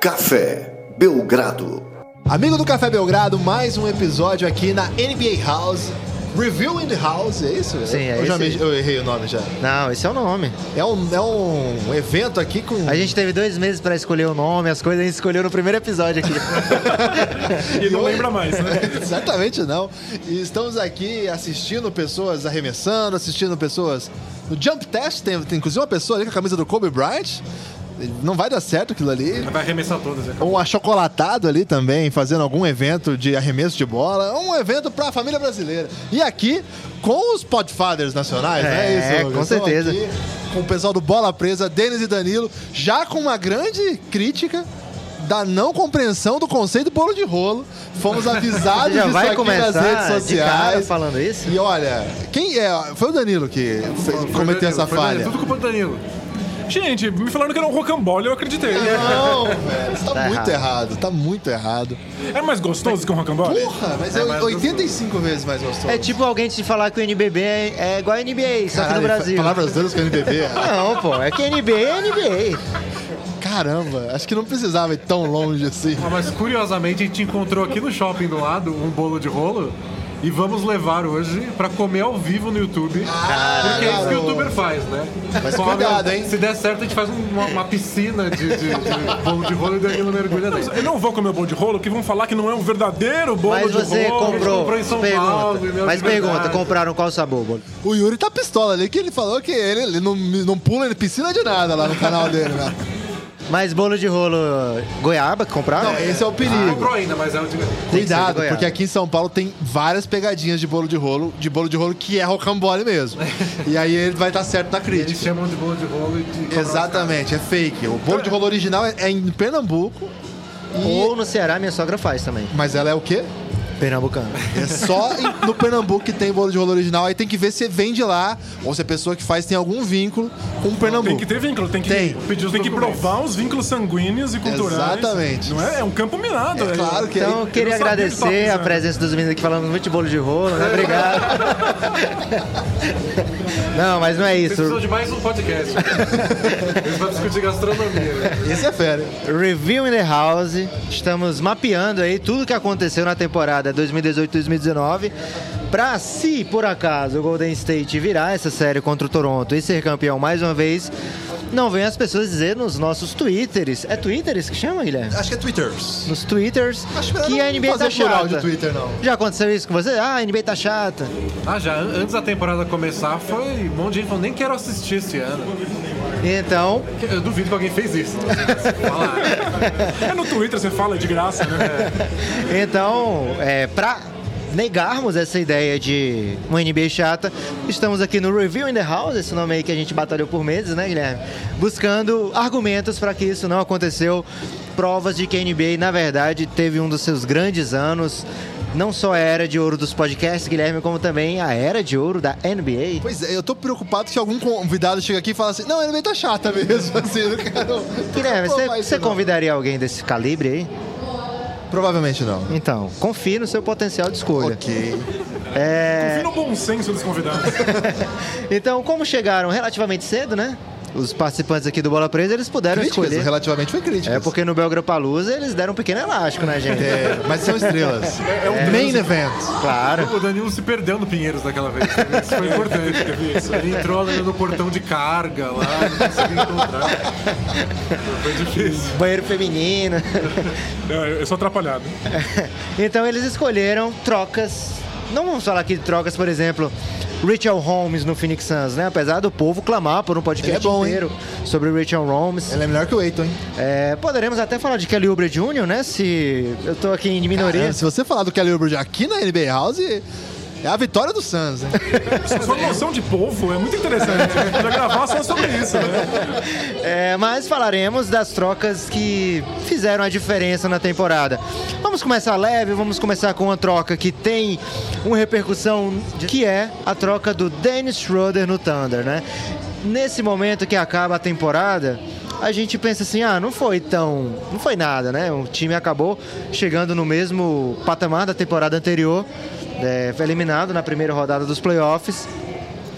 Café Belgrado. Amigo do Café Belgrado, mais um episódio aqui na NBA House. Review in the House, é isso? Sim, é eu, já me- eu errei o nome já. Não, esse é o nome. É um, é um evento aqui com. A gente teve dois meses pra escolher o nome, as coisas a gente escolheu no primeiro episódio aqui. E não lembra mais, né? Exatamente não. E estamos aqui assistindo pessoas arremessando, assistindo pessoas no Jump Test. Tem, tem inclusive uma pessoa ali com a camisa do Kobe Bryant. Não vai dar certo aquilo ali. Vai arremessar todas. né? Um achocolatado ali também, fazendo algum evento de arremesso de bola. Um evento pra família brasileira. E aqui, com os podfathers nacionais, É, né? Isso, com certeza. aqui com o pessoal do Bola Presa, Denis e Danilo, já com uma grande crítica da não compreensão do conceito bolo de rolo. Fomos avisados já disso vai aqui nas começar redes de sociais. falando isso? E olha, quem é? Foi o Danilo que Foi cometeu Danilo, essa foi falha. Danilo, Tudo culpa do Danilo. Gente, me falaram que era um rocambole, eu acreditei. Não, velho, isso tá, Tá muito errado. errado. tá muito errado. É mais gostoso que um rocambole? Porra, mas é, É mais 85 vezes mais gostoso. É tipo alguém te falar que o NBB é, é igual a NBA, só que Caralho, no Brasil. Palavras duras com NBB. Não, pô, é que NBA é NBA. Caramba, acho que não precisava ir tão longe assim. Ah, mas curiosamente a gente encontrou aqui no shopping do lado um bolo de rolo e vamos levar hoje pra comer ao vivo no YouTube. porque é isso que o youtuber faz, né? Mas Come- cuidado, hein? Se der certo, a gente faz uma, uma piscina de, de- de bolo de rolo e o Danilo mergulha dentro. Eu não vou comer o bolo de rolo, que vão falar que não é um verdadeiro bolo Mas de você rolo. comprou. comprou em São pergunta. Paulo, Mas pergunta, compraram qual sabor, bolo? O Yuri tá pistola ali, que ele falou que ele, ele não, não pula em piscina de nada lá no canal dele, né? Mas bolo de rolo goiaba que compraram? Não, esse é o Não perigo. comprou ainda, mas é de... De Cuidado, porque aqui em São Paulo tem várias pegadinhas de bolo de rolo, de bolo de rolo que é rocambole mesmo. e aí ele vai estar certo na Eles crítica. chamam de bolo de rolo e de... Exatamente, é fake. O bolo de rolo original é, é em Pernambuco. e- Ou no Ceará, minha sogra faz também. Mas ela é o quê? Pernambucano. É só em- no Pernambuco que tem bolo de rolo original. Aí tem que ver se vende lá ou se a pessoa que faz tem algum vínculo com o Pernambuco. Tem que ter vínculo, tem que, Tem. pedir os tem que documentos. provar os vínculos sanguíneos e culturais. Exatamente. Não é? É um campo minado. É claro que Então, eu é. queria não sabia que tava agradecer a presença dos meninos aqui falando muito de bolo de rolo, né? Obrigado. não, mas não é Vocês isso. de mais um podcast. Eles vão discutir gastronomia. né? Esse é fera. Review in the House. Estamos mapeando aí tudo que aconteceu na temporada 2018-2019 para se por acaso o Golden State virar essa série contra o Toronto e ser campeão mais uma vez, não venham as pessoas dizer nos nossos twitters. É twitters que chama, Guilherme? Acho que é Twitters. Nos twitters Acho que a NBA tá chata. de Twitter, não. Já aconteceu isso com você? Ah, a NBA tá chata. Ah, já an- antes da temporada começar, foi um monte de gente falando, nem quero assistir esse ano. Então, Eu duvido que alguém fez isso. Fala, É no Twitter, você fala de graça, né? Então, é, para negarmos essa ideia de uma NBA chata, estamos aqui no Review in the House, esse nome aí que a gente batalhou por meses, né, Guilherme? Buscando argumentos para que isso não aconteceu, provas de que a NBA, na verdade, teve um dos seus grandes anos. Não só a era de ouro dos podcasts, Guilherme, como também a era de ouro da NBA. Pois é, eu tô preocupado se algum convidado chega aqui e fala assim: não, ele meio tá chata mesmo. Assim. Guilherme, você, convidaria alguém desse calibre aí? Provavelmente não. Então, confie no seu potencial de escolha. Ok. É... Confia no bom senso dos convidados. Então, como chegaram relativamente cedo, né? Os participantes aqui do Bola Presa, eles puderam Críticas, escolher. relativamente foi críticas. É porque no Belgrapalusa eles deram um pequeno elástico na gente. É, mas são estrelas. É o main event. Claro. O Danilo se perdeu no Pinheiros daquela vez. Isso foi importante. Ele entrou ali no portão de carga lá, não conseguiu encontrar. Foi difícil. Banheiro feminino. É, eu sou atrapalhado. Então eles escolheram trocas. Não vamos falar aqui de trocas, por exemplo, Richard Holmes no Phoenix Suns, né? Apesar do povo clamar por um podcast é bom, hein? inteiro sobre Richard Holmes. Ele é melhor que o Eiton, hein? É, poderemos até falar de Kelly Oubre Jr., né? Se eu tô aqui em minoria. Caramba, se você falar do Kelly Oubre aqui na NBA House, é a vitória do Suns, né? Sua noção de povo é muito interessante. Já gravar só sobre isso, né? É, mas falaremos das trocas que fizeram a diferença na temporada. Vamos começar leve, vamos começar com uma troca que tem uma repercussão que é a troca do Dennis Schroeder no Thunder, né? Nesse momento que acaba a temporada, a gente pensa assim, ah, não foi tão, não foi nada, né? O time acabou chegando no mesmo patamar da temporada anterior, é, foi eliminado na primeira rodada dos playoffs.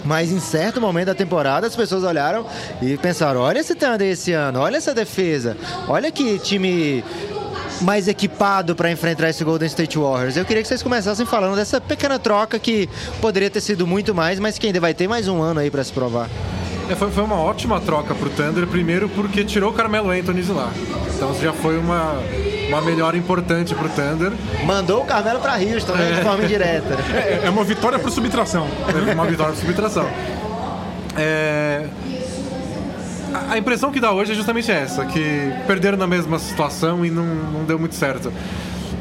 Mas em certo momento da temporada as pessoas olharam e pensaram: olha esse Thunder esse ano, olha essa defesa, olha que time mais equipado para enfrentar esse Golden State Warriors. Eu queria que vocês começassem falando dessa pequena troca que poderia ter sido muito mais, mas que ainda vai ter mais um ano aí para se provar. É, foi, foi uma ótima troca pro Thunder, primeiro porque tirou o Carmelo Anthony de lá. Então já foi uma, uma melhora importante pro Thunder. Mandou o Carmelo para Houston, né, de forma indireta. É, é uma vitória por subtração. É uma vitória por subtração. É, a- A impressão que dá hoje é justamente essa, que perderam na mesma situação e não, não deu muito certo.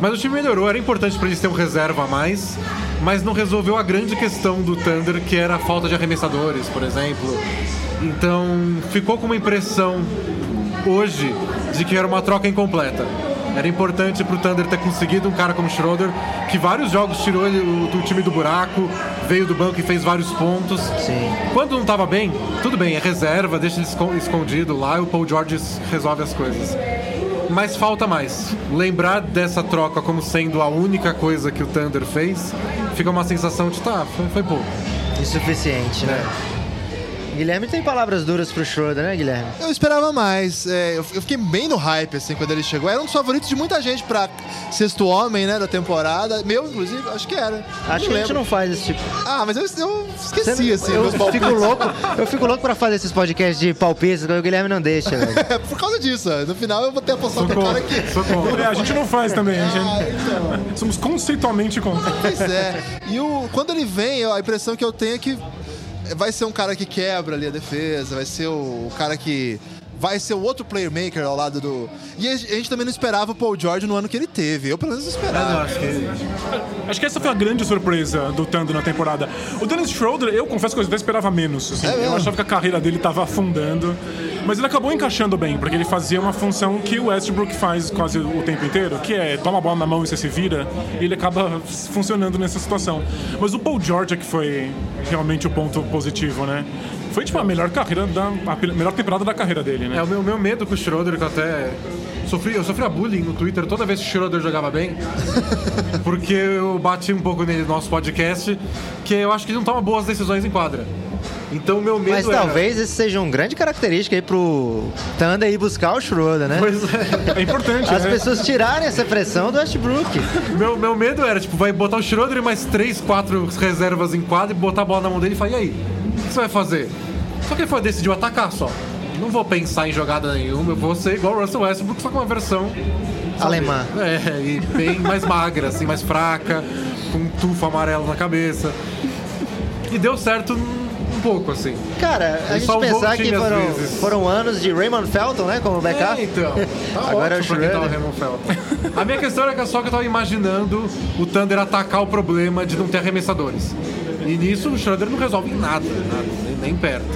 Mas o time melhorou, era importante para eles ter um reserva a mais, mas não resolveu a grande questão do Thunder, que era a falta de arremessadores, por exemplo. Então ficou com uma impressão hoje de que era uma troca incompleta. Era importante pro Thunder ter conseguido um cara como Schroeder, que vários jogos tirou o, do time do buraco, veio do banco e fez vários pontos. Sim. Quando não tava bem, tudo bem, é reserva, deixa ele escon- escondido lá e o Paul George resolve as coisas. Mas falta mais. Lembrar dessa troca como sendo a única coisa que o Thunder fez, fica uma sensação de tá, foi, foi pouco. Insuficiente, né? Guilherme tem palavras duras pro Schroeder, né, Guilherme? Eu esperava mais. É, eu, fiquei bem no hype, assim, quando ele chegou. Era um dos favoritos de muita gente pra sexto homem, né, da temporada. Meu, inclusive, acho que era. Acho que a gente não faz esse tipo. Ah, mas eu, eu esqueci, Você- assim, eu fico louco, eu fico louco pra fazer esses podcasts de palpites, que o Guilherme não deixa, velho. É por causa disso. No final eu vou ter apostado no Socorro, cara socorro. É, a gente não faz também. A gente, Ah, então. somos conceitualmente contra. Pois é. E o, quando ele vem, a impressão que eu tenho é que vai ser um cara que quebra ali a defesa, vai ser o, o cara que. Vai ser o outro playmaker ao lado do. E a gente também não esperava o Paul George no ano que ele teve. Eu, pelo menos, não esperava. acho que Acho que essa foi a grande surpresa do Thunder na temporada. O Dennis Schroeder, eu confesso que eu até esperava menos. assim. É eu achava que a carreira dele estava afundando. Mas ele acabou encaixando bem, porque ele fazia uma função que o Westbrook faz quase o tempo inteiro, que é toma a bola na mão e você se vira, e ele acaba funcionando nessa situação. Mas o Paul George é que foi realmente o ponto positivo, né? Foi tipo a melhor carreira da a melhor temporada da carreira dele, né? É o meu, meu medo com o Schroeder, que eu até sofri, eu sofria bullying no Twitter toda vez que o Schroeder jogava bem. porque eu bati um pouco nele no nosso podcast, que eu acho que ele não toma boas decisões em quadra. Então o meu medo Mas era- talvez esse seja uma grande característica aí pro Thunder ir buscar o Schroeder, né? Pois é. É importante, As né? pessoas tirarem essa pressão do Westbrook. Meu, meu medo era, tipo, vai botar o Schroeder e mais três, quatro reservas em quadra e botar a bola na mão dele e falar, e aí? O que você vai fazer? Só que ele foi, decidiu atacar só. Não vou pensar em jogada nenhuma, eu vou ser igual o Russell Westbrook, só com uma versão? Alemã. É, e bem mais magra, assim, mais fraca, com um tufo amarelo na cabeça. E deu certo um pouco, assim. Cara, a Ele gente pensar o que foram, foram anos de Raymond Felton, né? Como backup. É, então. Tá Agora é o tá o Schroeder. Raymond Felton. A minha questão era que só que eu tava imaginando o Thunder atacar o problema de não ter arremessadores. E nisso o Schroeder não resolve em nada, nada nem, nem perto.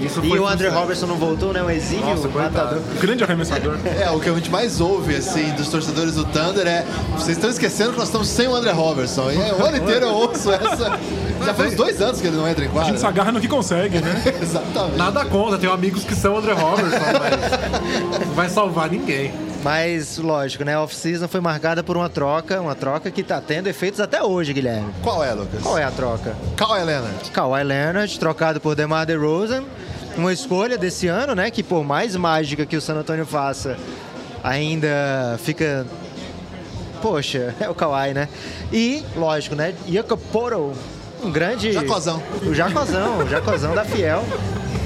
Isso E o André. Robertson não voltou, né? Um exímio Nossa, matador. Grande arremessador. É, o que a gente mais ouve, assim, dos torcedores do Thunder é vocês estão esquecendo que nós estamos sem o André Robertson. E é, o ano inteiro eu ouço essa. Já faz dois anos que ele não entra em A gente se quadra. agarra no que consegue, né? Exatamente. Nada contra, tenho amigos que são André Robertson, mas não vai salvar ninguém. Mas, lógico, né? A off-season foi marcada por uma troca, uma troca que tá tendo efeitos até hoje, Guilherme. Qual é, Lucas? Qual é a troca? Kawhi Leonard. Kawhi Leonard, trocado por DeMar DeRozan. Uma escolha desse ano, né? Que por mais mágica que o San Antonio faça, ainda fica... Poxa, é o Kawhi, né? E, lógico, né? Jakob Porto, um grande... Jacozão. O Jacozão, o Jacozão da Fiel.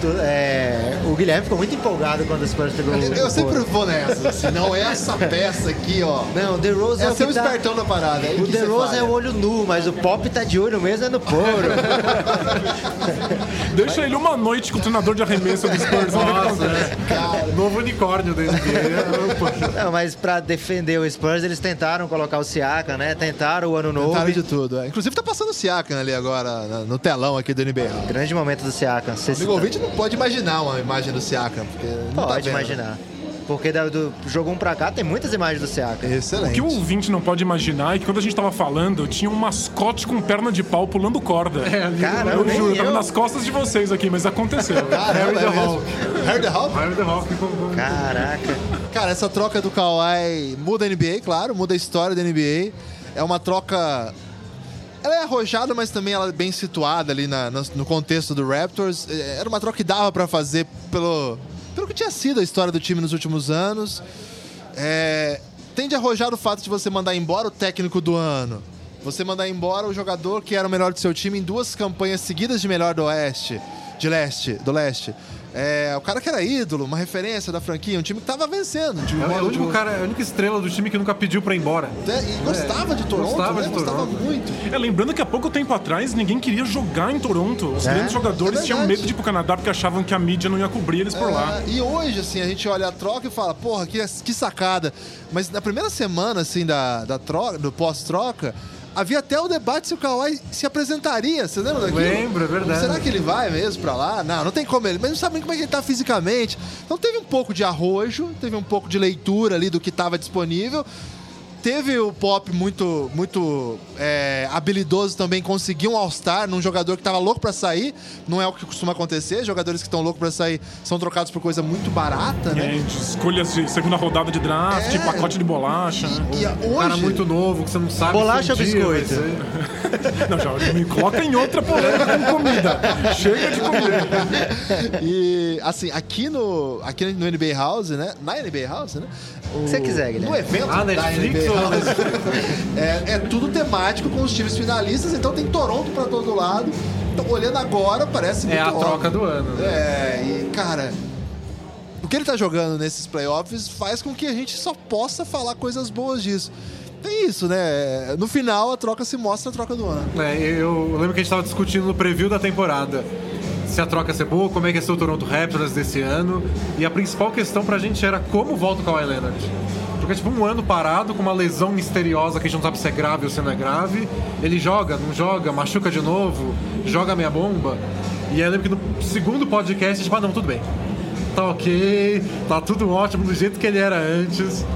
Tu- é, o Guilherme ficou muito empolgado quando o Spurs pegou o Eu, eu sempre vou nessa, assim, não é essa peça aqui, ó. Não, o DeRozan é É o que tá... espertão da parada. é O DeRozan falha. é o olho nu, mas o Pop tá de olho mesmo é no Poro. Deixa ele uma noite com o treinador de arremesso do Spurs. que Nossa, né? Novo unicórnio da NBA. Não, mas pra defender o Spurs, eles tentaram colocar o Siaka, né? Tentaram o ano novo. Tentaram de tudo. é. Inclusive tá passando o Siakam ali agora no telão aqui do NBA. Grande momento do Siaka. Você O amigo ouvinte não pode imaginar uma imagem do Siakam, tá Pode vendo. imaginar. Porque do, do jogo 1 pra cá tem muitas imagens do Siaka. O que Excelente. o ouvinte não pode imaginar é que quando a gente tava falando, tinha um mascote com perna de pau pulando corda. Cara, eu nem juro, tava eu. nas costas de vocês aqui, mas aconteceu. Caramba, Harry the é. Hulk. Harry the Hulk? Harry the com... Caraca. Cara, essa troca do Kawhi muda a NBA, claro, muda a história da NBA. É uma troca ela é arrojada, mas também ela é bem situada ali na- no, contexto do Raptors. É, Era uma troca que dava pra fazer pelo, pelo que tinha sido a história do time nos últimos anos. É, tende a arrojar o fato de você mandar embora o técnico do ano. Você mandar embora o jogador que era o melhor do seu time em duas campanhas seguidas de melhor do Oeste, de leste, do leste. É, o cara que era ídolo, uma referência da franquia, um time que tava vencendo. De um É o de único um- cara, é a única estrela do time que nunca pediu pra ir embora. É, e gostava de Toronto, gostava né? de Gostava Toronto. muito. É, lembrando que há pouco tempo atrás ninguém queria jogar em Toronto. Os É, grandes jogadores é tinham verdade. medo de ir pro Canadá porque achavam que a mídia não ia cobrir eles por lá. É, e hoje, assim, a gente olha a troca e fala, porra, que, que sacada. Mas na primeira semana, assim, da, da troca, do pós-troca, havia até o debate se o Kawhi se apresentaria. Você lembra daquilo? Lembro, é verdade. Será que ele vai mesmo pra lá? Não, não tem como ele. Mas não sabe nem como é que ele tá fisicamente. Então teve um pouco de arrojo, teve um pouco de leitura ali do que estava disponível. Teve o Pop muito, muito é, habilidoso também, conseguiu um All-Star num jogador que tava louco pra sair. Não é o que costuma acontecer. Jogadores que estão loucos pra sair são trocados por coisa muito barata, né? É, de segunda rodada de draft, É. pacote de bolacha. né? E Um cara hoje, muito novo, que você não sabe Bolacha um ou biscoito? Não, já me coloca em outra polêmica com comida. Chega de comida. E assim, aqui no, aqui no NBA House, né? Na NBA House, né? O- você quiser, Guilherme. No evento Ah, da Netflix NBA é, é tudo temático com os times finalistas, então tem Toronto pra todo lado. Então, olhando agora, parece muito É a óbvio. troca do ano. né? É, e cara, o que ele tá jogando nesses playoffs faz com que a gente só possa falar coisas boas disso. Tem isso, né? No final, a troca se mostra a troca do ano. É, eu lembro que a gente tava discutindo no preview da temporada se a troca ia ser boa, como é que ia ser o Toronto Raptors desse ano. E a principal questão pra gente era como volta o Kawhi Leonard. Porque, tipo, um ano parado com uma lesão misteriosa que a gente não sabe se é grave ou se não é grave. Ele joga, não joga, machuca de novo, joga meia bomba. E aí eu lembro que no segundo podcast, tipo, ah, não, tudo bem. Tá ok, tá tudo ótimo do jeito que ele era antes.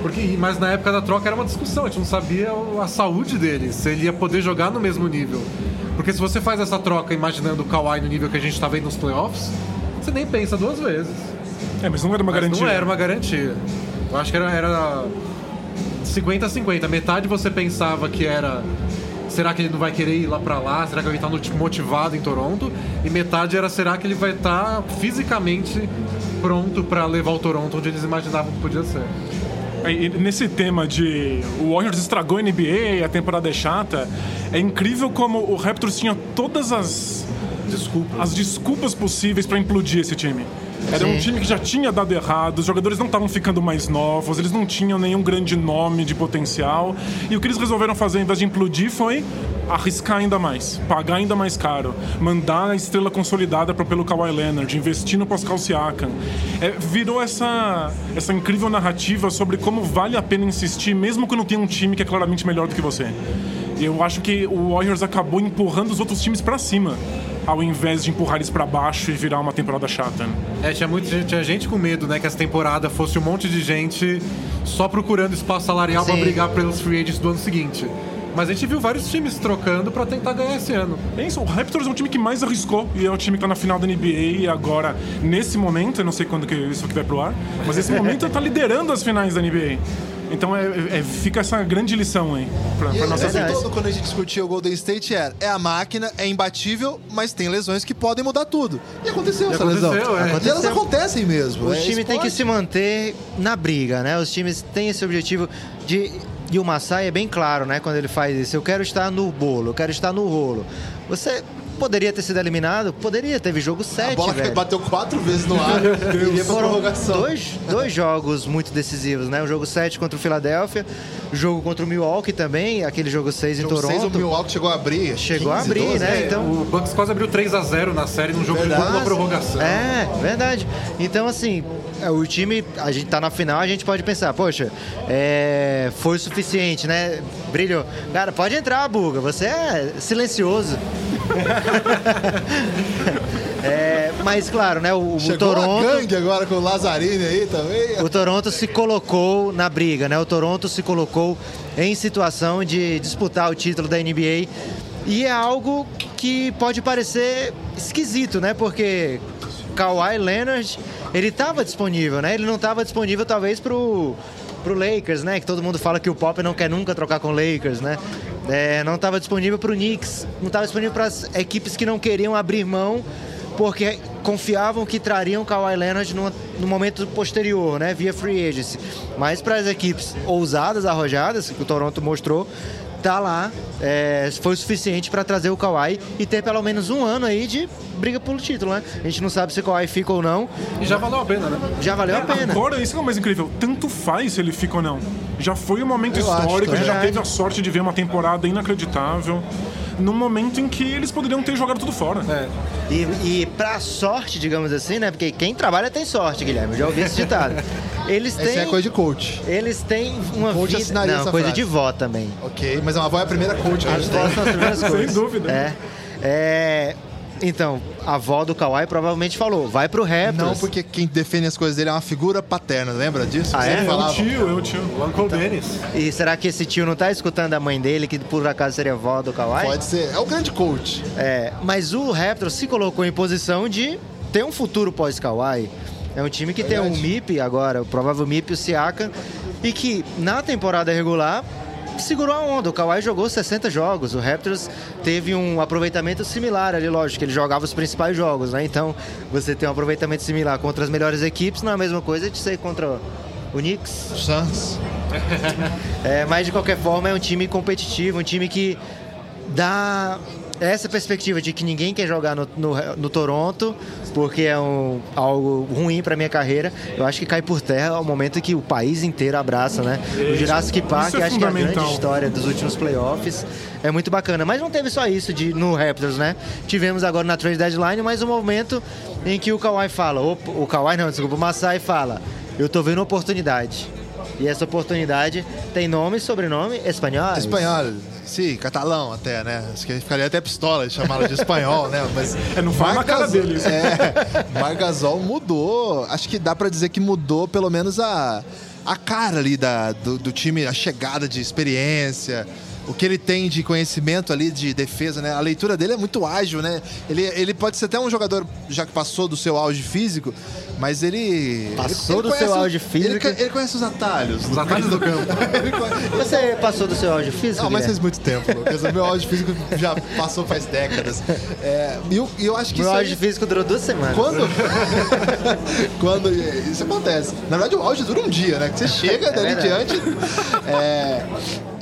Porque, mas na época da troca era uma discussão, a gente não sabia a saúde dele, se ele ia poder jogar no mesmo nível. Porque se você faz essa troca imaginando o Kawhi no nível que a gente tá vendo nos playoffs, você nem pensa duas vezes. É, mas não era uma Mas garantia. não era uma garantia. Eu acho que era, era 50-50. Metade você pensava que era. Será que ele não vai querer ir lá pra lá? Será que ele tá motivado em Toronto? E metade era será que ele vai estar fisicamente pronto pra levar o Toronto onde eles imaginavam que podia ser. E nesse tema de o Warriors estragou a NBA a temporada é chata, é incrível como o Raptors tinha todas as desculpas, as desculpas possíveis pra implodir esse time. Era um Sim. time que já tinha dado errado, os jogadores não estavam ficando mais novos, eles não tinham nenhum grande nome de potencial. E o que eles resolveram fazer, ao invés de implodir, foi arriscar ainda mais, pagar ainda mais caro, mandar a estrela consolidada para pelo Kawhi Leonard, investir no Pascal Siakam. É, virou essa, essa incrível narrativa sobre como vale a pena insistir, mesmo quando tem um time que é claramente melhor do que você. E eu acho que o Warriors acabou empurrando os outros times para cima, ao invés de empurrar eles para baixo e virar uma temporada chata. né? É, tinha, muito, gente- tinha gente com medo, né, que essa temporada fosse um monte de gente só procurando espaço salarial pra Sim. brigar pelos free agents do ano seguinte. Mas a gente viu vários times trocando pra tentar ganhar esse ano. É isso, o Raptors é um time que mais arriscou e é o time que tá na final da NBA e agora, nesse momento, eu não sei quando que isso aqui vai pro ar, mas nesse momento tá liderando as finais da NBA. Então é, é- fica essa grande lição aí pra, pra o nossa tempo verdade. todo, quando a gente discutia o Golden State, era é a máquina, é imbatível, mas tem lesões que podem mudar tudo. E aconteceu E essa aconteceu, lesão. é. E elas Aconteceu. acontecem mesmo. O é time tem que esporte. se manter na briga, né? Os times têm esse objetivo de. E o Massai é bem claro, né? Quando ele faz isso. Eu quero estar no bolo, eu quero estar no rolo. Você poderia ter sido eliminado? Poderia. Teve jogo 7, A bola velho. bateu quatro vezes no ar e Foram prorrogação. dois, dois jogos muito decisivos, né? O jogo 7 contra o Philadelphia, o jogo contra o Milwaukee também, aquele jogo 6 em Jogo seis, o Toronto. Milwaukee chegou a abrir. Chegou a 15, abrir, 12, né? é. Então- O Bucks quase abriu 3 a 0 na série num jogo de Verdade. dupla prorrogação. É, verdade. Então, assim, é, o time, a gente tá na final, a gente pode pensar, poxa, é, foi o suficiente, né? Brilhou. Cara, pode entrar, Buga, você é silencioso. É, mas, claro, né? O, o Chegou a Toronto. gangue agora com o Lazzarini aí também. O Toronto se colocou na briga, né? O Toronto se colocou em situação de disputar o título da NBA. E é algo que pode parecer esquisito, né? Porque Kawhi Leonard, ele estava disponível, né? Ele não estava disponível talvez pro pro Lakers, né? Que todo mundo fala que o Pop não quer nunca trocar com o Lakers, né? É, não estava disponível para o Knicks, não estava disponível para as equipes que não queriam abrir mão porque confiavam que trariam Kawhi Leonard no, no momento posterior, né, via free agency. Mas para as equipes ousadas, arrojadas, que o Toronto mostrou, tá lá, é, foi o suficiente para trazer o Kawhi e ter pelo menos um ano aí de briga pelo título, né? A gente não sabe se o Kawhi fica ou não. E já valeu a pena, né? Já valeu a pena. Agora, isso que é o mais incrível. Tanto faz se ele fica ou não. Já foi um momento Eu acho histórico, a gente já teve a sorte de ver uma temporada inacreditável. Num momento em que eles poderiam ter jogado tudo fora. É. E, e pra sorte, digamos assim, né? Porque quem trabalha tem sorte, Guilherme. Eu já ouvi esse ditado. Eles têm. Essa é coisa de coach. Eles têm uma Coach vida. assinaria Não, essa coisa frase. de vó também. Ok, mas a avó é a primeira coach que a As gente tem. vós são as primeiras Sem coisas. dúvida. É. É, Então, a avó do Kawhi provavelmente falou: vai pro Raptors. Não, porque quem defende as coisas dele é uma figura paterna, lembra disso? Ah, é? É o falava. tio, é o tio. O Uncle Dennis. E será que esse tio não tá escutando a mãe dele, que por acaso seria avó do Kawhi? Pode ser. É o grande coach. É, mas o Raptors se colocou em posição de ter um futuro pós-Kawhi. É um time que tem um Verdade. MIP agora, o provável MIP, o Siakam, e que na temporada regular segurou a onda. O Kawhi jogou 60 jogos, o Raptors teve um aproveitamento similar ali, lógico, ele jogava os principais jogos, né? Então, você ter um aproveitamento similar contra as melhores equipes não é a mesma coisa de ser contra o Knicks, Suns. é, mas de qualquer forma é um time competitivo, um time que dá essa perspectiva de que ninguém quer jogar no, no, no Toronto porque é um, algo ruim para minha carreira. Eu acho que cai por terra ao momento que o país inteiro abraça, né? O Jurassic Park, é acho que é a grande história dos últimos playoffs. É muito bacana. Mas não teve só isso de, no Raptors, né? Tivemos agora na trade deadline mais um momento em que o Kawhi fala, o, o Kawhi não, desculpa, o Masai fala, eu tô vendo uma oportunidade. E essa oportunidade tem nome e sobrenome espanhol. Espanhol. Sim, catalão até, né? Acho que ficaria até pistola de chamá-lo de espanhol, né? Mas É, não fala na cara dele. É, Margasol mudou. Acho que dá pra dizer que mudou pelo menos a, a cara ali da, do, do time, a chegada de experiência. O que ele tem de conhecimento ali de defesa, né? A leitura dele é muito ágil, né? Ele, ele pode ser até um jogador já que passou do seu auge físico, mas ele. Passou ele do conhece seu auge físico. Ele, ele conhece os atalhos. Os atalhos do campo. Ele Você passou do seu áudio físico? não, mas faz muito tempo, Lucas. O meu áudio físico já passou faz décadas. É, e eu, eu acho que Meu isso aí- físico durou duas semanas. Quando... Quando isso acontece. Na verdade, o auge dura um dia, né? Que você chega dali verdade. diante. é,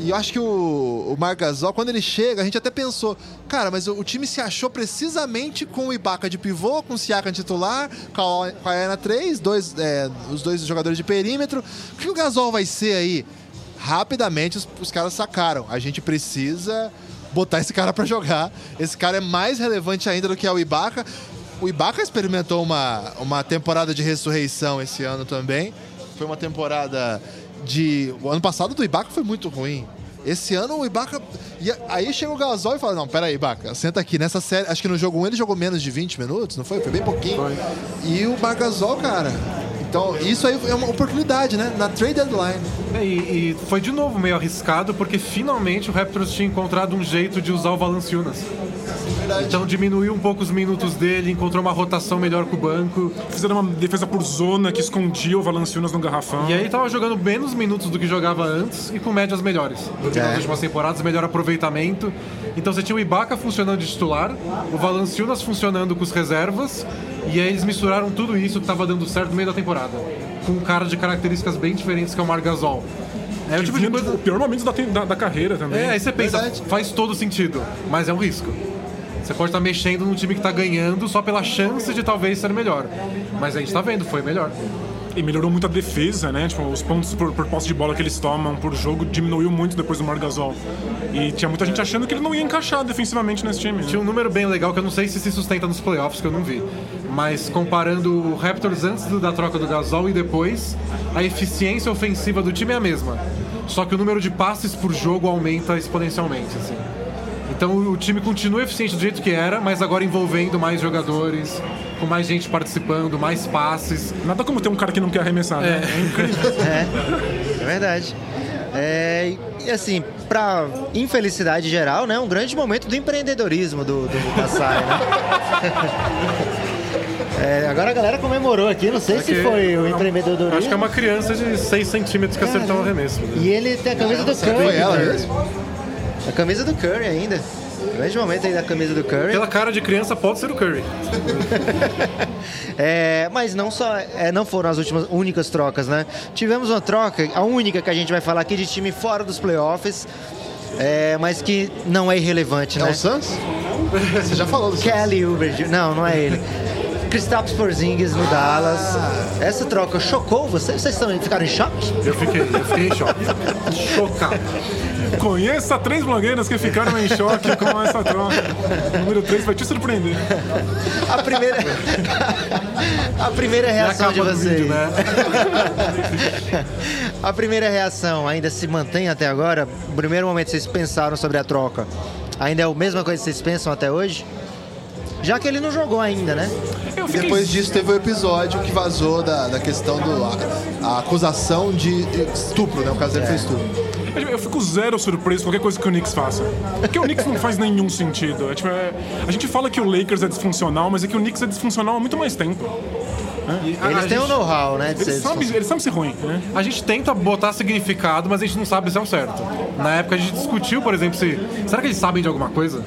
E eu acho que o, o Margasol, quando ele chega, a gente até pensou, cara, mas o, o time se achou precisamente com o Ibaka de pivô, com o Siakam titular, com a, com a Ana 3, dois, é, os dois jogadores de perímetro. O que o Gasol vai ser aí? Rapidamente os, os caras sacaram. A gente precisa botar esse cara pra jogar. Esse cara é mais relevante ainda do que é o Ibaka. O Ibaka experimentou uma, uma temporada de ressurreição esse ano também. Foi uma temporada de. O ano passado do Ibaka foi muito ruim. Esse ano o Ibaka. E aí chega o Gasol e fala: Não, peraí, Ibaka, senta aqui. Nessa série, acho que no jogo 1 ele jogou menos de 20 minutos, não foi? Foi bem pouquinho. E o Margasol, cara. Então, isso aí é uma oportunidade, né? Na trade deadline. É, E, e foi de novo meio arriscado, porque finalmente o Raptors tinha encontrado um jeito de usar o Valanciunas. Então diminuiu um pouco os minutos dele, encontrou uma rotação melhor com o banco. Fizeram uma defesa por zona que escondia o Valanciunas no garrafão. E aí tava jogando menos minutos do que jogava antes e com médias melhores do que É. nas últimas temporadas, melhor aproveitamento. Então você tinha o Ibaka funcionando de titular, o Valanciunas funcionando com os reservas, e aí eles misturaram tudo isso que tava dando certo no meio da temporada. Com um cara de características bem diferentes que é o Margasol. É o tipo de coisa. o pior momento da, da, da carreira também. É, aí você pensa, Verdade. faz todo sentido, mas é um risco. Você pode estar mexendo num time que tá ganhando só pela chance de talvez ser melhor. Mas a gente tá vendo, foi melhor. E melhorou muito a defesa, né? Tipo, os pontos por, por posse de bola que eles tomam por jogo diminuiu muito depois do Margasol. E tinha muita gente achando que ele não ia encaixar defensivamente nesse time. né? Tinha um número bem legal que eu não sei se se sustenta nos playoffs, que eu não vi. Mas comparando o Raptors antes da troca do Gasol e depois, a eficiência ofensiva do time é a mesma. Só que o número de passes por jogo aumenta exponencialmente, assim. Então o time continua eficiente do jeito que era, mas agora envolvendo mais jogadores, com mais gente participando, mais passes. Nada como ter um cara que não quer arremessar, né? É incrível. É, é verdade. É, e assim, pra infelicidade geral, né? Um grande momento do empreendedorismo do, do Kassai, né? É, agora a galera comemorou aqui, não sei se que- foi o empreendedorismo. Acho que é uma criança de 6 centímetros que acertou um arremesso. né? E ele tem a camisa do Foi ela mesmo? A camisa do Curry ainda. Grande momento aí da camisa do Curry. Pela cara de criança, pode ser o Curry. É, mas não só é, não foram as últimas únicas trocas, né? Tivemos uma troca, a única que a gente vai falar aqui de time fora dos playoffs, é, mas que não é irrelevante, É né? o Suns? Você já falou do Suns. Kelly Oubre, não, não é ele. Kristaps Porzingis no Dallas. Essa troca chocou vocês? Vocês estão, ficaram em choque? Eu fiquei, eu fiquei em choque. Chocado. Conheça três blogueiras que ficaram em choque com essa troca. O número 3 vai te surpreender. A primeira, a primeira reação de vocês. vídeo, né? A primeira reação ainda se mantém até agora? No primeiro momento que vocês pensaram sobre a troca, ainda é a mesma coisa que vocês pensam até hoje? Já que ele não jogou ainda, né? Fiquei Depois disso teve o episódio que vazou da, da questão do. A, a acusação de estupro, né? O caso dele foi estupro. Eu fico zero surpreso com qualquer coisa que o Knicks faça. Porque o Knicks não faz nenhum sentido. É, tipo, é- a gente fala que o Lakers é disfuncional, mas é que o Knicks é disfuncional há muito mais tempo. A- Eles a têm o gente- know-how, né? De Eles ser sabem, eles sabem ser ruim, né? A gente tenta botar significado, mas a gente não sabe se é o certo. Na época a gente discutiu, por exemplo, se. Será que eles sabem de alguma coisa?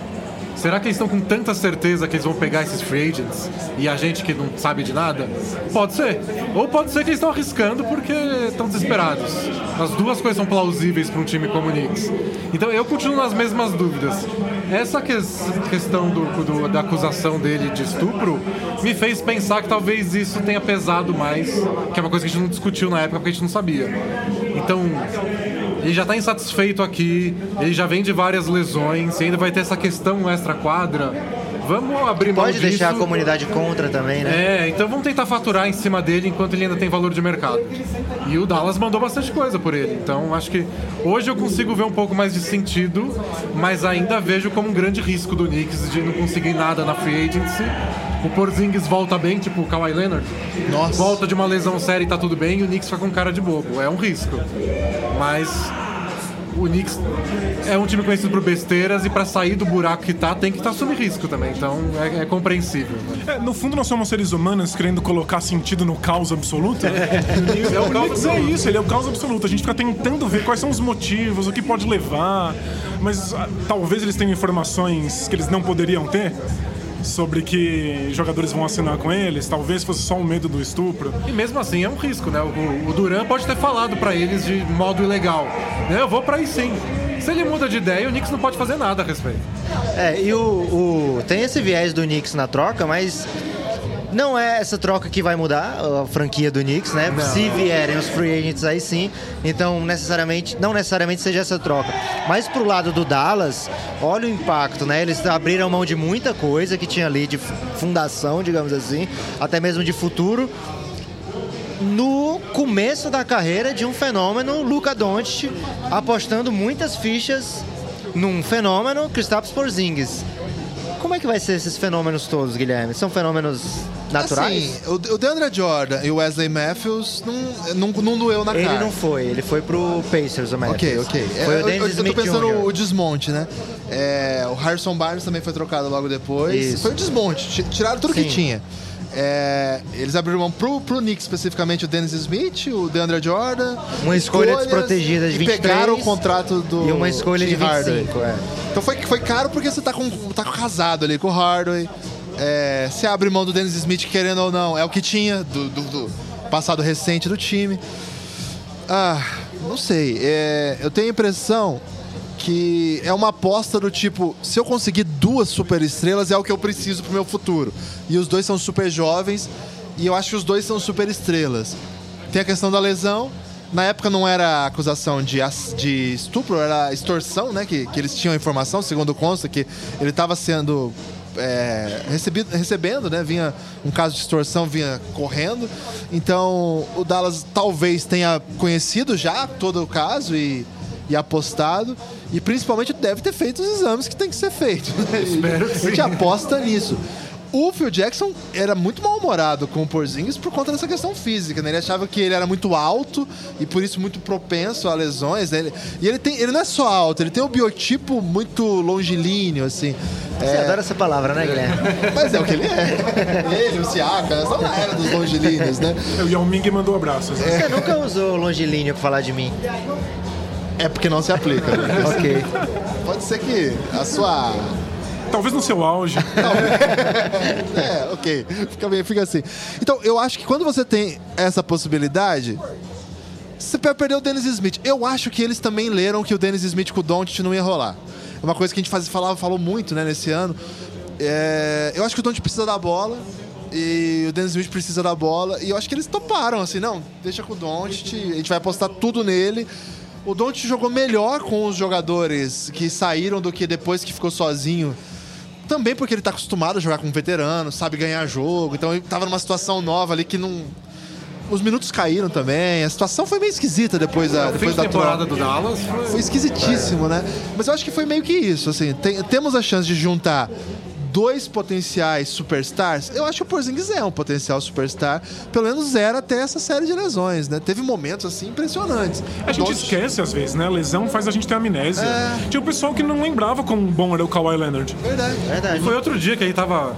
Será que eles estão com tanta certeza que eles vão pegar esses free agents e a gente que não sabe de nada? Pode ser. Ou pode ser que eles estão arriscando porque estão desesperados. As duas coisas são plausíveis para um time como o Knicks. Então eu continuo nas mesmas dúvidas. Essa que- questão do- do- da acusação dele de estupro me fez pensar que talvez isso tenha pesado mais, que é uma coisa que a gente não discutiu na época porque a gente não sabia. Então, ele já tá insatisfeito aqui, ele já vem de várias lesões, e ainda vai ter essa questão extra-quadra. Vamos abrir mão Pode deixar a comunidade contra também, né? É, então vamos tentar faturar em cima dele enquanto ele ainda tem valor de mercado. E o Dallas mandou bastante coisa por ele. Então acho que hoje eu consigo ver um pouco mais de sentido, mas ainda vejo como um grande risco do Knicks de não conseguir nada na free agency. O Porzingis volta bem, tipo o Kawhi Leonard. Nossa. Volta de uma lesão séria e tá tudo bem, e o Knicks fica com cara de bobo. É um risco. Mas o Knicks é um time conhecido por besteiras e pra sair do buraco que tá, tem que tá sob risco também. Então é, é compreensível. né? É, no fundo, nós somos seres humanos querendo colocar sentido no caos absoluto. É, o Knicks é isso, ele é o caos absoluto. A gente fica tentando ver quais são os motivos, o que pode levar. Mas ah, talvez eles tenham informações que eles não poderiam ter sobre que jogadores vão assinar com eles. Talvez fosse só o medo do estupro. E mesmo assim é um risco, né? O, o Duran pode ter falado pra eles de modo ilegal. né? Eu vou pra aí sim. Se ele muda de ideia, o Knicks não pode fazer nada a respeito. É, e o, o- tem esse viés do Knicks na troca, mas não é essa troca que vai mudar a franquia do Knicks, né? Se vierem os free agents aí sim, então necessariamente, não necessariamente seja essa troca. Mas pro lado do Dallas, olha o impacto, né? Eles abriram mão de muita coisa que tinha ali de fundação, digamos assim, até mesmo de futuro. No começo da carreira de um fenômeno, Luca Doncic apostando muitas fichas num fenômeno, Kristaps Porzingis. Como é que vai ser esses fenômenos todos, Guilherme? São fenômenos naturais? Assim, o, o DeAndre Jordan e o Wesley Matthews não, não, não doeu na ele cara. não foi, ele foi pro Pacers, o Ok, Matthews. ok. Foi É, o eu, eu, Dennis eu tô Smith pensando Jr. o desmonte, né? É, o Harrison Barnes também foi trocado logo depois. Isso. Foi o desmonte. Ti- Tiraram tudo Sim. que tinha. É, eles abriram mão pro, pro Knicks especificamente o Dennis Smith, o DeAndre Jordan. Uma escolha desprotegida de e 23 pegaram o contrato do e uma escolha de Tim Hardaway. 25, é. Então foi, foi caro porque você tá, com, tá casado ali com o Hardaway. É, abre mão do Dennis Smith, querendo ou não, é o que tinha do, do- do passado recente do time. Ah, não sei. É, eu tenho a impressão que é uma aposta do tipo: se eu conseguir duas super estrelas, é o que eu preciso pro meu futuro. E os dois são super jovens, e eu acho que os dois são super estrelas. Tem a questão da lesão. Na época não era acusação de, de estupro, era extorsão, né? Que, que eles tinham informação, segundo consta, que ele estava sendo é, recebido, recebendo, né? Vinha um caso de extorsão, vinha correndo. Então o Dallas talvez tenha conhecido já todo o caso e, e apostado. E principalmente deve ter feito os exames que tem que ser feito. né? Espero que A gente sim. aposta nisso. O Phil Jackson era muito mal-humorado com o Porzingis por conta dessa questão física, né? Ele achava que ele era muito alto e por isso muito propenso a lesões, né? Ele- E ele, tem, ele não é só alto, ele tem um biotipo muito longilíneo, assim. Você É, adora essa palavra, né, Guilherme? mas é o que ele é. Ele, o Siaka, essa na era dos longilíneos, né? O Yao Ming mandou abraços. né? Você nunca usou longilíneo pra falar de mim. É porque não se aplica. Né? ok. pode ser que a sua Talvez no seu auge. É, ok. Fica, bem, fica assim. Então, eu acho que quando você tem essa possibilidade, você vai perder o Dennis Smith. Eu acho que eles também leram que o Dennis Smith com o Doncic não ia rolar. É uma coisa que a gente faz, falava, falou muito né, nesse ano. É, eu acho que o Doncic precisa da bola e o Dennis Smith precisa da bola. E eu acho que eles toparam, assim, não, deixa com o Doncic, a gente vai apostar tudo nele. O Doncic jogou melhor com os jogadores que saíram do que depois que ficou sozinho também porque ele tá acostumado a jogar com um veterano, sabe ganhar jogo. Então ele tava numa situação nova ali que não. Os minutos caíram também. A situação foi meio esquisita depois da, depois de da temporada troca. do Dallas foi... Foi esquisitíssimo, né? Mas eu acho que foi meio que isso, assim. Tem- temos a chance de juntar dois potenciais superstars. Eu acho que o Porzingis é um potencial superstar. Pelo menos zero até essa série de lesões, né? Teve momentos, assim, impressionantes. A gente Doncic- esquece às vezes, né? A lesão faz a gente ter amnésia. É. Tinha o pessoal que não lembrava como bom era o Kawhi Leonard. Verdade. Verdade. Foi outro dia que ele tava.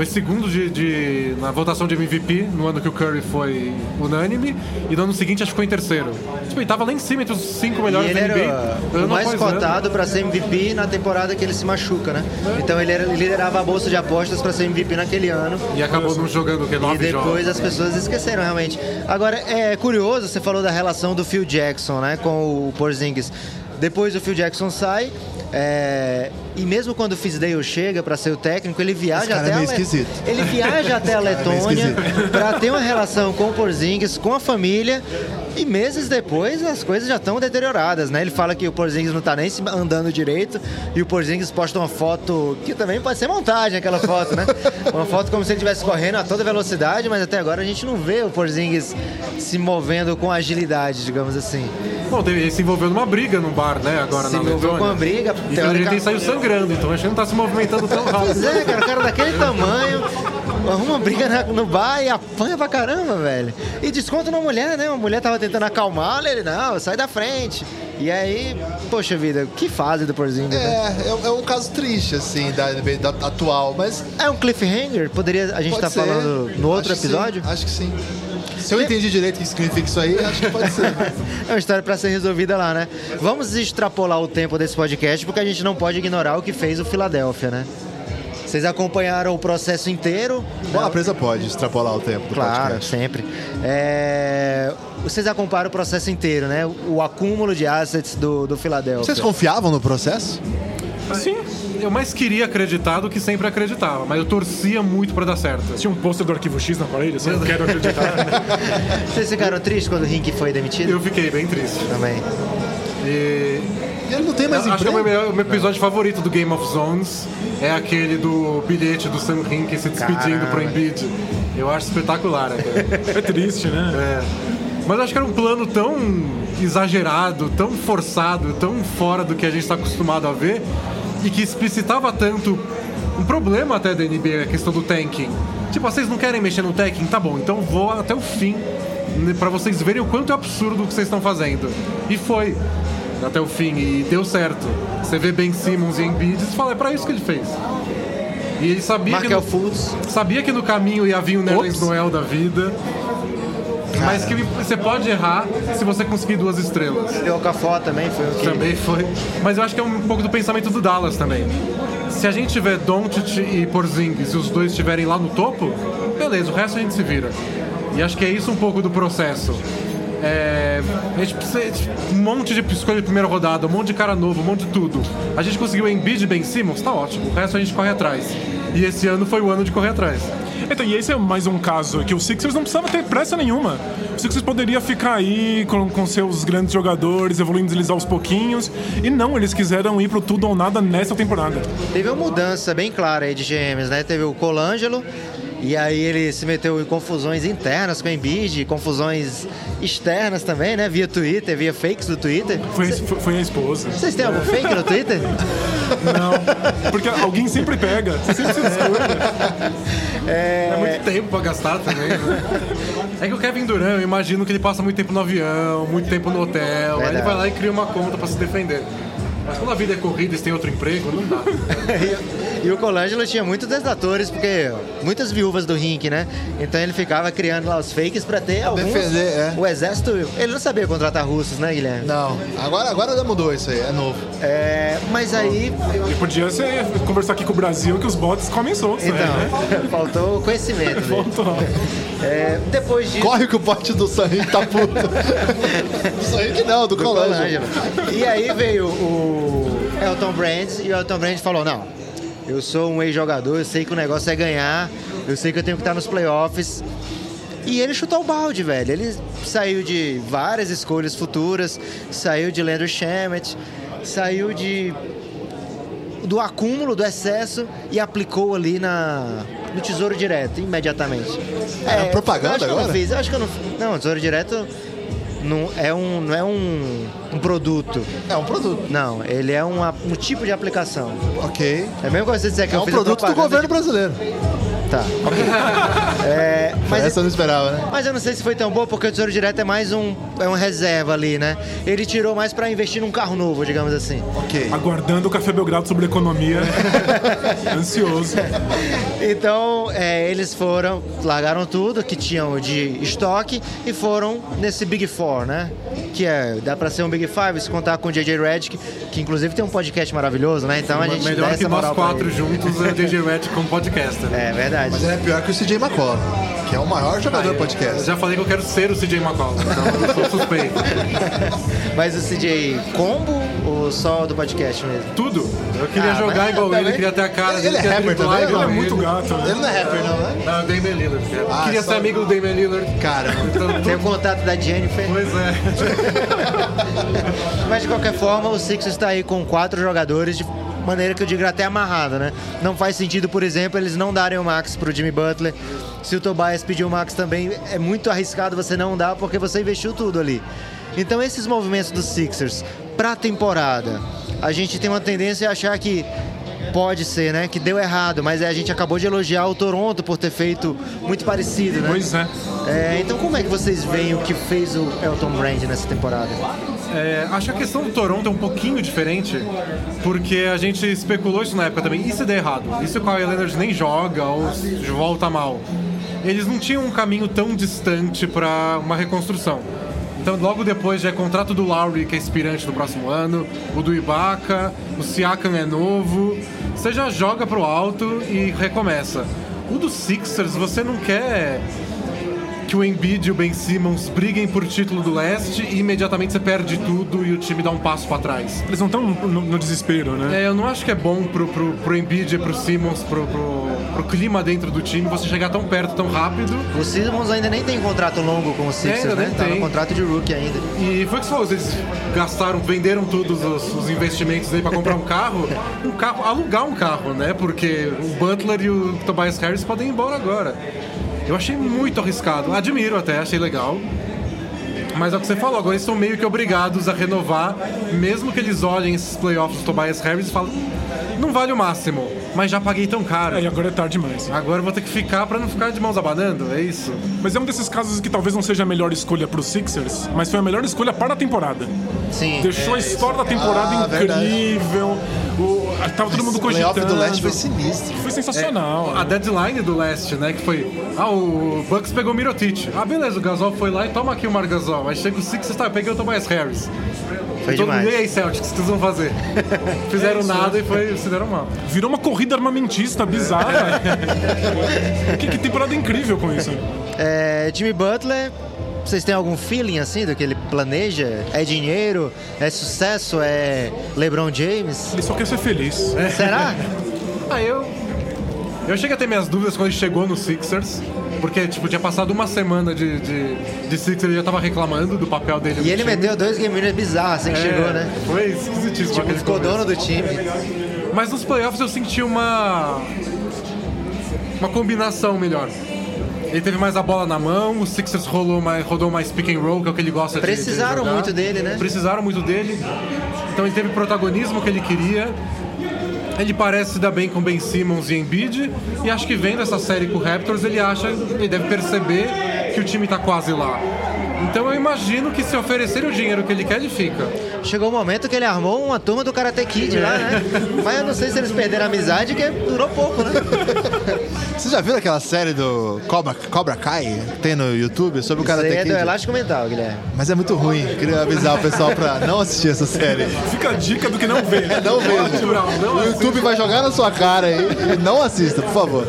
Foi segundo de, de- na votação de MVP, no ano que o Curry foi unânime, e no ano seguinte acho que ficou em terceiro. Tipo, ele tava lá em cima entre os cinco E melhores ele da NBA. era o mais cotado para ser MVP na temporada que ele se machuca, né? Então ele, era- ele liderava a bolsa de apostas para ser MVP naquele ano. E acabou não jogando o que? E Nove depois jogos. as pessoas esqueceram realmente. Agora, é curioso, você falou da relação do Phil Jackson, né, com o Porzingis. Depois o Phil Jackson sai, é, e mesmo quando o Fisdale chega para ser o técnico, ele viaja até é a Le- ele viaja até a meio Letônia para ter uma relação com o Porzingis, com a família, e meses depois as coisas já estão deterioradas, né? Ele fala que o Porzingis não tá nem se andando direito e o Porzingis posta uma foto que também pode ser montagem aquela foto, né? Uma foto como se ele estivesse correndo a toda velocidade, mas até agora a gente não vê o Porzingis se movendo com agilidade, digamos assim. Bom, ele se envolveu numa briga no bar, né? Agora Se na envolveu Letônia. com a briga, E teórica- jeito ele saiu sangrando, então acho que não tá se movimentando tão rápido. Pois é, cara, o cara daquele tamanho, arruma briga na- no bar e apanha pra caramba, velho. E desconta na mulher, né? Uma mulher tava tentando acalmá-lo, ele, não, sai da frente. E aí, poxa vida, que fase do Porzingis, né? É, é, é um caso triste, assim, da, da atual, mas É um cliffhanger? Poderia a gente Pode tá ser. falando no outro Acho episódio? sim, acho que sim. Se eu entendi direito o que significa isso aí, acho que pode ser. É uma história pra ser resolvida lá, né? Vamos extrapolar o tempo desse podcast, porque a gente não pode ignorar o que fez o Philadelphia, né? Vocês acompanharam o processo inteiro? Bola presa pode extrapolar o tempo do Claro, podcast. sempre. É, Vocês acompanharam o processo inteiro, né? O acúmulo de assets do, do Philadelphia. Vocês confiavam no processo? Sim. Eu mais queria acreditar do que sempre acreditava, mas eu torcia muito pra dar certo. Tinha um pôster do arquivo X na parede, assim, eu quero acreditar. Vocês ficaram tristes quando o Rink foi demitido? Eu fiquei bem triste. Também. E ele não tem mais Eu acho que o emprego? meu, o meu episódio favorito do Game of Zones é aquele do bilhete do Sam Hinkie se despedindo pro Embiid. Eu acho espetacular, cara. É triste, né? É. Mas eu acho que era um plano tão exagerado, tão forçado, tão fora do que a gente está acostumado a ver e que explicitava tanto um problema até da NBA, a questão do tanking. Tipo, vocês não querem mexer no tanking? Tá bom, então vou até o fim né, pra vocês verem o quanto é absurdo o que vocês estão fazendo. E foi até o fim e deu certo. Você vê Ben Simmons e Embiid e fala, é pra isso que ele fez. E ele sabia que no- Fultz. Sabia que no caminho ia vir o Nerlens. Noel da vida. Mas que você pode errar se você conseguir duas estrelas. E o Cafó também foi o que... Também foi. Mas eu acho que é um pouco do pensamento do Dallas também. Se a gente tiver Doncic e Porzingis e os dois estiverem lá no topo, beleza, o resto a gente se vira. E acho que é isso um pouco do processo. É, a gente precisa de um monte de escolha de primeira rodada, um monte de cara novo, um monte de tudo. A gente conseguiu Embiid e Ben Simmons, tá ótimo. O resto a gente corre atrás. E esse ano foi o ano de correr atrás. Então, e esse é mais um caso que o Sixers não precisava ter pressa nenhuma. O Sixers poderia ficar aí com, com seus grandes jogadores, evoluindo eles aos pouquinhos. E não, eles quiseram ir pro tudo ou nada nessa temporada. Teve uma mudança bem clara aí de GMs, né? Teve o Colangelo, e aí ele se meteu em confusões internas com o Embiid, confusões externas também, né? Via Twitter, via fakes do Twitter. Foi, foi, foi a esposa. Vocês têm algum fake no Twitter? Não, porque alguém sempre pega. Você sempre se desculpa. É muito tempo pra gastar também, né? É que o Kevin Durant, eu imagino que ele passa muito tempo no avião, muito tempo no hotel, aí ele Verdade. vai lá e cria uma conta pra se defender. Mas quando a vida é corrida e você tem outro emprego, não dá. E, o Colangelo tinha muitos detratores, porque muitas viúvas do Rink, né? Então ele ficava criando lá os fakes pra ter alguns... defender, é. O exército... Ele não sabia contratar russos, né, Guilherme? Não, agora, agora já mudou isso aí, é novo. É, mas aí... E podia ser, conversar aqui com o Brasil que os bots comem soltos, né? Então, faltou conhecimento. mesmo. Faltou. É, depois disso... Corre que o bot do Sanrique tá puto. do Sanrique não, do, Colangelo. Colangelo. E aí veio o Elton Brand e o Elton Brand falou: Não, eu sou um ex-jogador, eu sei que o negócio é ganhar, eu sei que eu tenho que estar nos playoffs. E ele chutou o balde, velho. Ele saiu de várias escolhas futuras, saiu de Leandro Shamet, saiu de do acúmulo, do excesso e aplicou ali na no Tesouro Direto, imediatamente. É propaganda eu acho que eu agora? não fiz, eu acho que eu não Não, Tesouro Direto não é um, não é um, um produto. É um produto. Não, ele é uma- um tipo de aplicação. Ok. É mesmo que você disser que É um a produto do governo brasileiro. Tá. É, mas, Essa eu não esperava, né? mas eu não sei se foi tão bom, porque o Tesouro Direto é mais um, é uma reserva ali, né? Ele tirou mais pra investir num carro novo, digamos assim. Ok. Aguardando o Café Belgrado sobre economia. Ansioso. Então, é, eles foram, largaram tudo que tinham de estoque e foram nesse Big Four, né? Que é, dá pra ser um Big Five se contar com o JJ Redick, que inclusive tem um podcast maravilhoso, né? Então a gente dá Melhor que essa nós moral pra quatro juntos é o JJ Red como podcaster. É verdade. Mas ele é pior que o CJ McCollum, que é o maior jogador Eu podcast. já falei que eu quero ser o CJ McCollum, então eu sou suspeito. Mas o CJ combo ou só do podcast mesmo? Tudo. Eu queria Ah, jogar igual também- ele, queria ter a cara Ele- dele, ele é rapper também, igual Ele é muito ele. gato, né? Ele não é rapper, não, né? Não, o Damian Lillard. Ah, queria só- ser amigo do Damian Lillard. Cara, Então, Tem o contato da Jennifer. Pois é. Mas de qualquer forma, o Sixers está aí com quatro jogadores de maneira que eu digo até amarrada, né? Não faz sentido, por exemplo, eles não darem o Max pro Jimmy Butler. Se o Tobias pedir o Max também, é muito arriscado você não dar porque você investiu tudo ali. Então esses movimentos dos Sixers pra temporada, a gente tem uma tendência a achar que pode ser, né? Que deu errado, mas a gente acabou de elogiar o Toronto por ter feito muito parecido, né? Pois é. É, então como é que vocês veem o que fez o Elton Brand nessa temporada? É, acho que a questão do Toronto é um pouquinho diferente, porque a gente especulou isso na época também. E se der errado? E se o Kawhi Leonard nem joga ou volta mal? Eles não tinham um caminho tão distante para uma reconstrução. Então, logo depois já é contrato do Lowry, que é expirante no próximo ano, o do Ibaka, o Siakam é novo. Você já joga pro alto e recomeça. O do Sixers, você não quer que o Embiid e o Ben Simmons briguem por título do leste e imediatamente você perde tudo e o time dá um passo pra trás. Eles não estão no, no desespero, né? É, eu não acho que é bom pro, pro, pro Embiid e pro Simmons, pro, pro, pro clima dentro do time, você chegar tão perto, tão rápido. O Simmons ainda nem tem contrato longo com o Sixers, ainda né? Tá no tem. contrato de rookie ainda. E foi o que você falou, eles gastaram, venderam todos os, os investimentos aí pra comprar um carro, um carro, alugar um carro, né? Porque o Butler e o Tobias Harris podem ir embora agora. Eu achei muito arriscado, admiro até, achei legal. Mas é o que você falou, agora eles são meio que obrigados a renovar, mesmo que eles olhem esses playoffs do Tobias Harris e falem, não vale o máximo, mas já paguei tão caro. É, e agora é tarde demais. Agora eu vou ter que ficar pra não ficar de mãos abanando, é isso? Mas é um desses casos que talvez não seja a melhor escolha pro Sixers, mas foi a melhor escolha para a temporada. Sim. Deixou a história da temporada Ah, incrível. O, tava todo mundo o playoff cogitando. do leste foi sinistro. Foi sensacional. A deadline do leste, né? Que foi. Ah, o Bucks pegou o Mirotic. Ah, beleza, o Gasol foi lá e toma aqui o Mar Gasol. Aí chega o Sixers, tá, eu peguei o Tobias Harris. Foi todo demais. mundo, e aí, Celtics, o que vocês vão fazer? Fizeram nada e foi, se deram mal. Virou uma corrida armamentista bizarra. que, que temporada incrível com isso. É, Jimmy Butler, vocês têm algum feeling assim do que ele planeja? É dinheiro? É sucesso? É LeBron James? Ele só quer ser feliz. Será? Ah, eu. Eu cheguei a ter minhas dúvidas quando ele chegou no Sixers. Porque, tipo, tinha passado uma semana de, de, de Sixers e ele já tava reclamando do papel dele. E ele time. meteu dois game winners bizarros assim que É, chegou, né? Foi esquisitíssimo. Tipo, ficou começo. dono do time. Mas nos playoffs eu senti uma. Uma combinação melhor. Ele teve mais a bola na mão, o Sixers rolou mais, rodou mais pick and roll, que é o que ele gosta de- de Precisaram muito dele, né? Precisaram muito dele. Então ele teve o protagonismo que ele queria. Ele parece se dar bem com Ben Simmons e Embiid. E acho que vendo essa série com o Raptors, ele acha, ele deve perceber que o time tá quase lá. Então eu imagino que se oferecer o dinheiro que ele quer, ele fica. Chegou o momento que ele armou uma turma do Karate Kid lá, né? Mas eu não sei se eles perderam a amizade, que durou pouco, né? Vocês já viram aquela série do Cobra, Cobra Kai que tem no YouTube sobre o Isso aí Karate é do elástico mental, Guilherme. Mas é muito ruim. Queria avisar o pessoal pra não assistir essa série. Fica a dica do que não vê. Não vejo. O YouTube vai jogar na sua cara aí e não assista, por favor.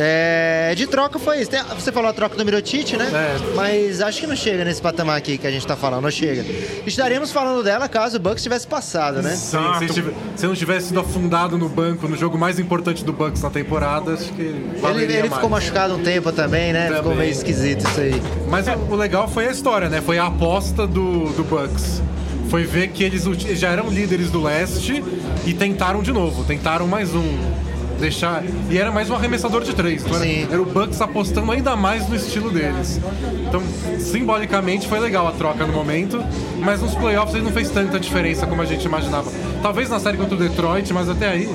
É, de troca foi isso. Tem- você falou a troca do Mirotic, né? É. Mas acho que não chega nesse patamar aqui que a gente tá falando, não chega. Estaremos falando dela caso o Bucks tivesse passado, né? Sim, Exato. se, tive- se não tivesse sido afundado no banco no jogo mais importante do Bucks na temporada, acho que Ele, ele mais. ficou machucado um tempo também, né? Ficou Também. meio esquisito isso aí. Mas o- o legal foi a história, né? Foi a aposta do, do Bucks. Foi ver que eles já eram líderes do leste e tentaram de novo, tentaram mais um. Deixar. E era mais um arremessador de três. Então era, Sim. era o Bucks apostando ainda mais no estilo deles. Então, simbolicamente foi legal a troca no momento, mas nos playoffs ele não fez tanta diferença como a gente imaginava. Talvez na série contra o Detroit, mas até aí.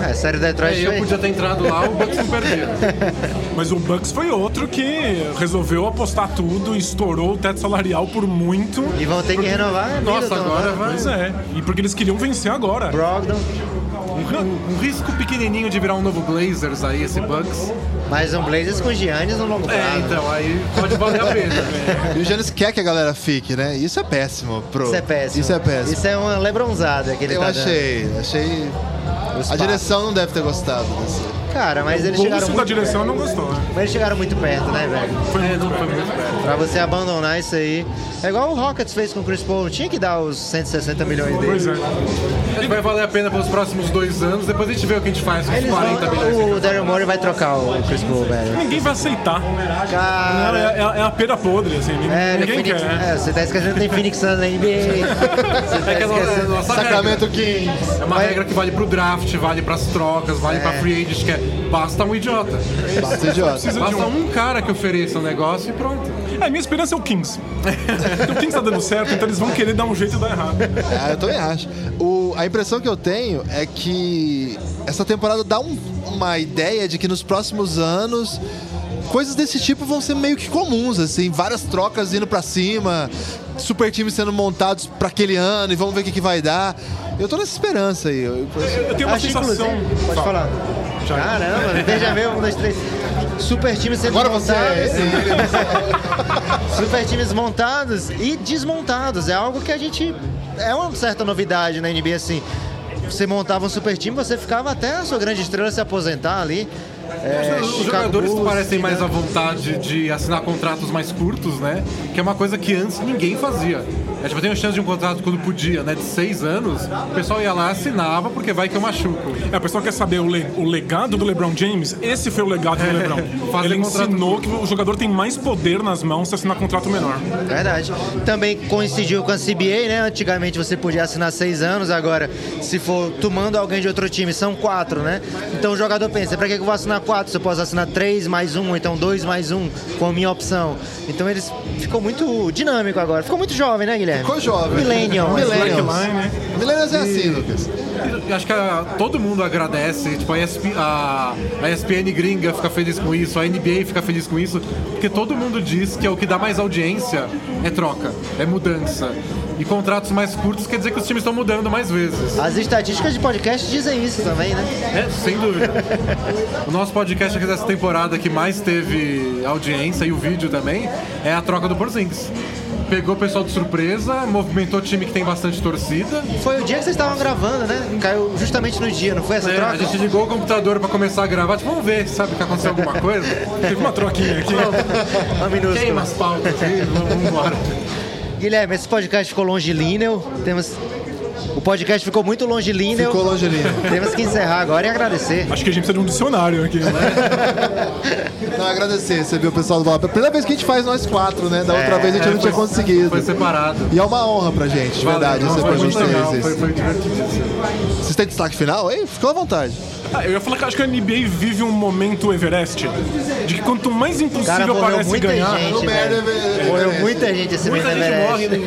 É, a série Detroit eu foi... podia ter entrado lá, o Bucks não perdia. Mas o Bucks foi outro que resolveu apostar tudo, estourou o teto salarial por muito. E vão ter que renovar Nossa, Middleton, agora né? vai. Pois é. E porque eles queriam vencer agora. Brogdon. Um, um- risco pequenininho de virar um novo Blazers aí, esse Bucks. Mais um Blazers com Giannis no longo prazo. É, então, aí pode valer a pena. E o Giannis quer que a galera fique, né? Isso é péssimo pro. Isso é péssimo. Isso é péssimo. Isso é uma lebronzada que ele Eu tá achei, achei. dando. Os A direção não deve ter gostado desse. Cara, mas eles O chegaram bolso da muito direção perto. não gostou. né? Mas eles chegaram muito perto, né, velho? É, não foi muito perto. Pra você abandonar isso aí. É igual o Rockets fez com o Chris Paul. Tinha que dar os 160 milhões dele. Pois é. Que vai valer a pena pelos próximos dois anos, depois a gente vê o que a gente faz com os Eles 40 milhões. vão, o Daryl Morey vai trocar o Chris Paul, velho. Ninguém vai aceitar. Cara. é, é- é a pera podre, assim. É, no ninguém Phoenix, quer. é, você tá esquecendo que tem Phoenix Suns na NBA. Você tá É que nossa, esquecendo. nossa Sacramento Kings. É uma Vai- regra que vale pro draft, vale pras trocas, vale pra free agent, que é basta um idiota. Basta idiota. Basta um. um cara que ofereça um negócio e pronto. É, minha esperança é o Kings. O Kings tá dando certo, então eles vão querer dar um jeito e dar errado. Ah, eu também acho. O, a impressão que eu tenho é que essa temporada dá um- uma ideia de que nos próximos anos coisas desse tipo vão ser meio que comuns, assim, várias trocas indo pra cima, super times sendo montados pra aquele ano e vamos ver o que, que vai dar. Eu tô nessa esperança aí. Eu- eu- Eu tenho uma Acho sensação. Pode falar. Caramba, veja bem, um, dois, três. Super times sendo Agora você é montados. esse. Super times montados e desmontados. É algo que a gente. É uma certa novidade na NBA, assim. Você montava um super time, você ficava até a sua grande estrela se aposentar ali. É, Os Chicago jogadores Bulls, parecem mais à vontade de assinar contratos mais curtos, né? Que é uma coisa que antes ninguém fazia. É tipo, eu tenho chance de um contrato quando podia, né? De seis anos, o pessoal ia lá assinava porque vai que eu machuco. É, o pessoal quer saber o, le- o legado do LeBron James. Esse foi o legado do LeBron. Fazer Ele ensinou que o jogador tem mais poder nas mãos se assinar contrato menor. Verdade. Também coincidiu com a CBA, né? Antigamente você podia assinar seis anos, agora, se for tomando alguém de outro time, são quatro, né? Então o jogador pensa, pra que eu vou assinar quatro? Se eu posso assinar três mais um, ou então dois mais um, com a minha opção. Então eles ficou muito dinâmico agora. Ficou muito jovem, né, Guilherme? Ficou jovem. Millennial. Millennials. Slackline, né? Millennials é assim, Lucas. Acho que a- todo mundo agradece, tipo, a, ESP, a, a ESPN gringa fica feliz com isso, a NBA fica feliz com isso, porque todo mundo diz que é o que dá mais audiência é troca, é mudança. E contratos mais curtos quer dizer que os times estão mudando mais vezes. As estatísticas de podcast dizem isso também, né? É, sem dúvida. O nosso podcast aqui dessa temporada que mais teve audiência e o vídeo também é a troca do Porzingis. Pegou o pessoal de surpresa, movimentou time que tem bastante torcida. Foi o dia que vocês estavam gravando, né? Caiu justamente no dia, não foi essa É, troca? a gente ligou o computador pra começar a gravar, tipo, vamos ver, sabe que aconteceu alguma coisa? Teve uma troquinha aqui. Uma minúscula. Queima as pautas vamos embora. Guilherme, esse podcast ficou longilíneo. Temos. O podcast ficou muito longilíneo. Ficou longelíneo. Temos que encerrar agora e agradecer. Acho que a gente precisa de um dicionário aqui. Não, agradecer, receber o pessoal do Bola. Primeira vez que a gente faz nós quatro, né? Da outra vez a gente não tinha conseguido. Foi separado. E é uma honra pra gente, de verdade, Valeu, receber foi muito legal, vocês. foi, foi divertidíssimo. Vocês têm destaque final? Ei, ficou à vontade. Ah, eu ia falar que acho que a NBA vive um momento Everest. De que quanto mais Cara, impossível morreu parece muita ganhar. gente, merda, velho. velho. Morreu muita gente esse mês Muita gente Everest. morre, né?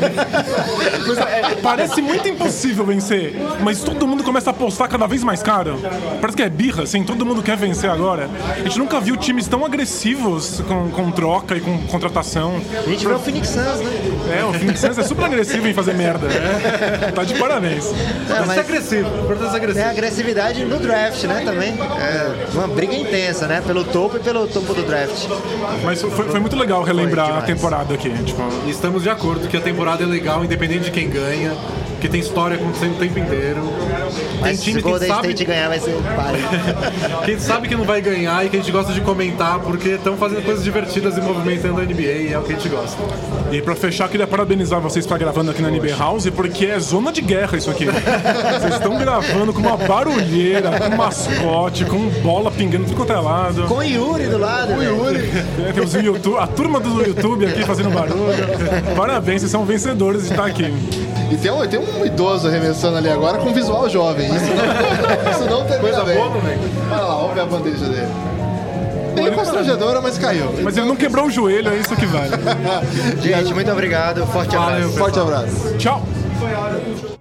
Pois é, é, parece muito impossível vencer, mas todo mundo começa a apostar cada vez mais caro. Parece que é birra, assim, todo mundo quer vencer agora. A gente nunca viu times tão agressivos com, com troca e com contratação. A gente vê o Phoenix Suns, né? É, o Phoenix Suns é super agressivo em fazer merda. É, tá de parabéns. Não, Mas... mas é agressivo, importante ser tem agressivo. agressividade no draft, né, também. É uma briga intensa, né? Pelo topo e pelo topo do draft. Mas foi, foi muito legal relembrar a temporada aqui. Tipo, estamos de acordo que a temporada é legal, independente de quem ganha, que tem história acontecendo o tempo inteiro. Tem Mas se time o que Golden sabe, State ganhar, vai ser o gente sabe que não vai ganhar e que a gente gosta de comentar porque estão fazendo coisas divertidas e movimentando a NBA e é o que a gente gosta. E pra fechar, queria parabenizar vocês estar gravando aqui na NB House, porque é zona de guerra isso aqui. Vocês estão gravando com uma barulheira, com mascote, com bola pingando de tudo quanto é lado. Com o Yuri do lado. O Yuri. É, tem os YouTube, a turma do YouTube aqui fazendo barulho. Parabéns, vocês são vencedores de estar aqui. E tem um, tem um idoso arremessando ali agora com visual jovem. Isso não, isso não termina Coisa bem. boa. Olha lá, ver a bandeja dele. Bem constrangedora, mas caiu. Mas ele não quebrou o joelho, é isso que vale. Gente, muito obrigado. Forte abraço. Valeu. Forte abraço. Tchau!